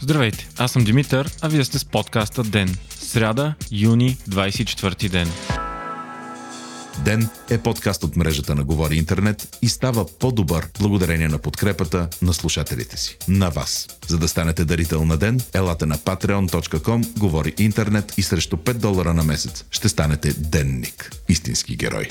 Здравейте, аз съм Димитър, а вие сте с подкаста ДЕН. Сряда, юни, 24 ден. Ден е подкаст от мрежата на Говори Интернет и става по-добър благодарение на подкрепата на слушателите си. На вас. За да станете дарител на Ден, елате на patreon.com, Говори Интернет и срещу 5 долара на месец ще станете денник. Истински герой.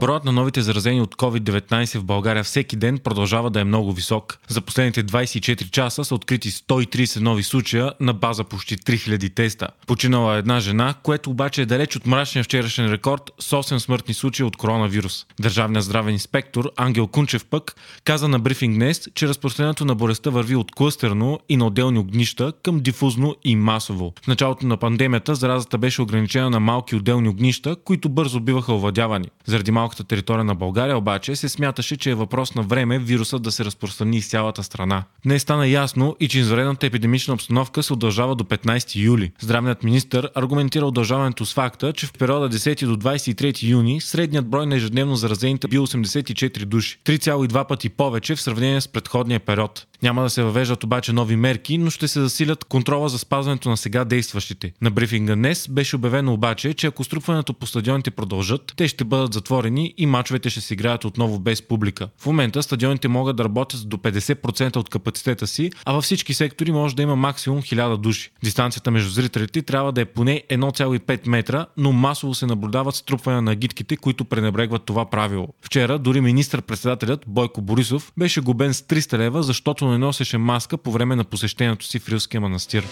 Броят на новите заразени от COVID-19 в България всеки ден продължава да е много висок. За последните 24 часа са открити 130 нови случая на база почти 3000 теста. Починала е една жена, което обаче е далеч от мрачния вчерашен рекорд с 8 смъртни случаи от коронавирус. Държавният здравен инспектор Ангел Кунчев пък каза на брифинг днес, че разпространението на болестта върви от клъстерно и на отделни огнища към дифузно и масово. В началото на пандемията заразата беше ограничена на малки отделни огнища, които бързо биваха овладявани. Заради малко малката територия на България обаче се смяташе, че е въпрос на време вирусът да се разпространи из цялата страна. Не стана ясно и че изварената епидемична обстановка се удължава до 15 юли. Здравният министр аргументира удължаването с факта, че в периода 10 до 23 юни средният брой на ежедневно заразените бил 84 души, 3,2 пъти повече в сравнение с предходния период. Няма да се въвеждат обаче нови мерки, но ще се засилят контрола за спазването на сега действащите. На брифинга днес беше обявено обаче, че ако струпването по стадионите продължат, те ще бъдат затворени и мачовете ще се играят отново без публика. В момента стадионите могат да работят до 50% от капацитета си, а във всички сектори може да има максимум 1000 души. Дистанцията между зрителите трябва да е поне 1,5 метра, но масово се наблюдават струпване на гидките, които пренебрегват това правило. Вчера дори министър-председателят Бойко Борисов беше губен с 300 лева, защото не носеше маска по време на посещението си в Рилския манастир.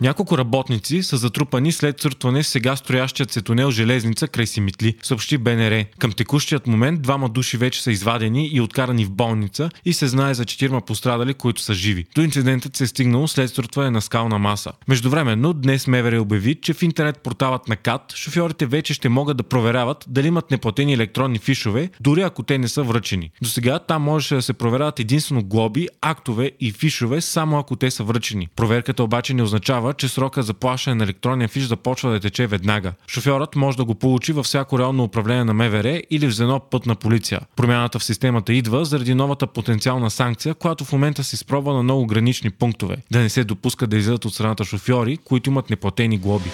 Няколко работници са затрупани след съртване в сега строящият се тунел Железница край Симитли, съобщи БНР. Към текущият момент двама души вече са извадени и откарани в болница и се знае за четирма пострадали, които са живи. До инцидентът се е стигнал след срутване на скална маса. Междувременно днес МВР обяви, че в интернет порталът на КАТ шофьорите вече ще могат да проверяват дали имат неплатени електронни фишове, дори ако те не са връчени. До сега там можеше да се проверяват единствено глоби, актове и фишове, само ако те са връчени. Проверката обаче не означава, означава, че срока за плащане на електронния фиш започва да тече веднага. Шофьорът може да го получи във всяко реално управление на МВР или в звено път на полиция. Промяната в системата идва заради новата потенциална санкция, която в момента се изпробва на много гранични пунктове. Да не се допуска да излизат от страната шофьори, които имат неплатени глоби.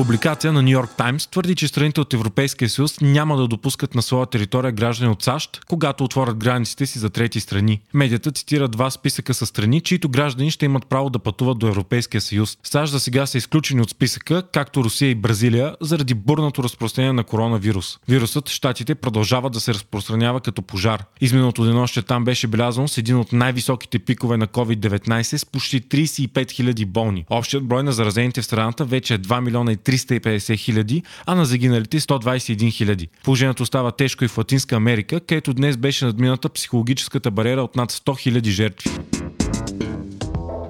Публикация на Нью Йорк Таймс твърди, че страните от Европейския съюз няма да допускат на своя територия граждани от САЩ, когато отворят границите си за трети страни. Медията цитира два списъка с страни, чието граждани ще имат право да пътуват до Европейския съюз. САЩ за сега са изключени от списъка, както Русия и Бразилия, заради бурното разпространение на коронавирус. Вирусът в щатите продължава да се разпространява като пожар. Изминалото денощие там беше белязан с един от най-високите пикове на COVID-19 с почти 35 000 болни. Общият брой на заразените в страната вече е 2 милиона и 350 хиляди, а на загиналите 121 хиляди. Положението става тежко и в Латинска Америка, където днес беше надмината психологическата бариера от над 100 хиляди жертви.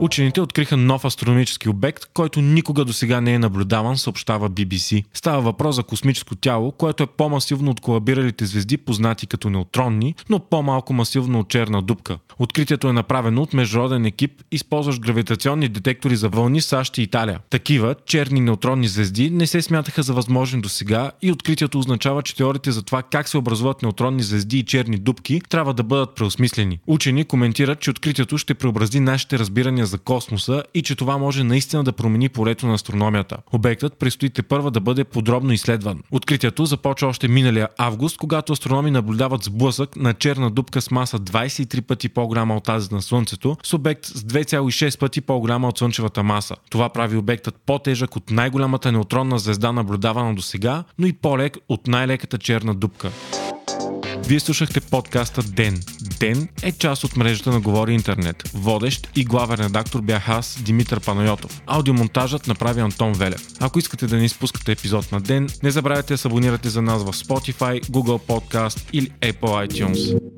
Учените откриха нов астрономически обект, който никога до сега не е наблюдаван, съобщава BBC. Става въпрос за космическо тяло, което е по-масивно от колабиралите звезди, познати като неутронни, но по-малко масивно от черна дупка. Откритието е направено от международен екип, използващ гравитационни детектори за вълни САЩ и Италия. Такива черни неутронни звезди не се смятаха за възможни до сега и откритието означава, че теориите за това как се образуват неутронни звезди и черни дупки трябва да бъдат преосмислени. Учени коментират, че откритието ще преобрази нашите разбирания за космоса и че това може наистина да промени полето на астрономията. Обектът предстои те първа да бъде подробно изследван. Откритието започва още миналия август, когато астрономи наблюдават сблъсък на черна дупка с маса 23 пъти по-голяма от тази на Слънцето, с обект с 2,6 пъти по-голяма от Слънчевата маса. Това прави обектът по-тежък от най-голямата неутронна звезда наблюдавана до сега, но и по-лек от най-леката черна дупка. Вие слушахте подкаста Ден. Ден е част от мрежата на Говори Интернет. Водещ и главен редактор бях аз, Димитър Панайотов. Аудиомонтажът направи Антон Велев. Ако искате да не изпускате епизод на Ден, не забравяйте да се абонирате за нас в Spotify, Google Podcast или Apple iTunes.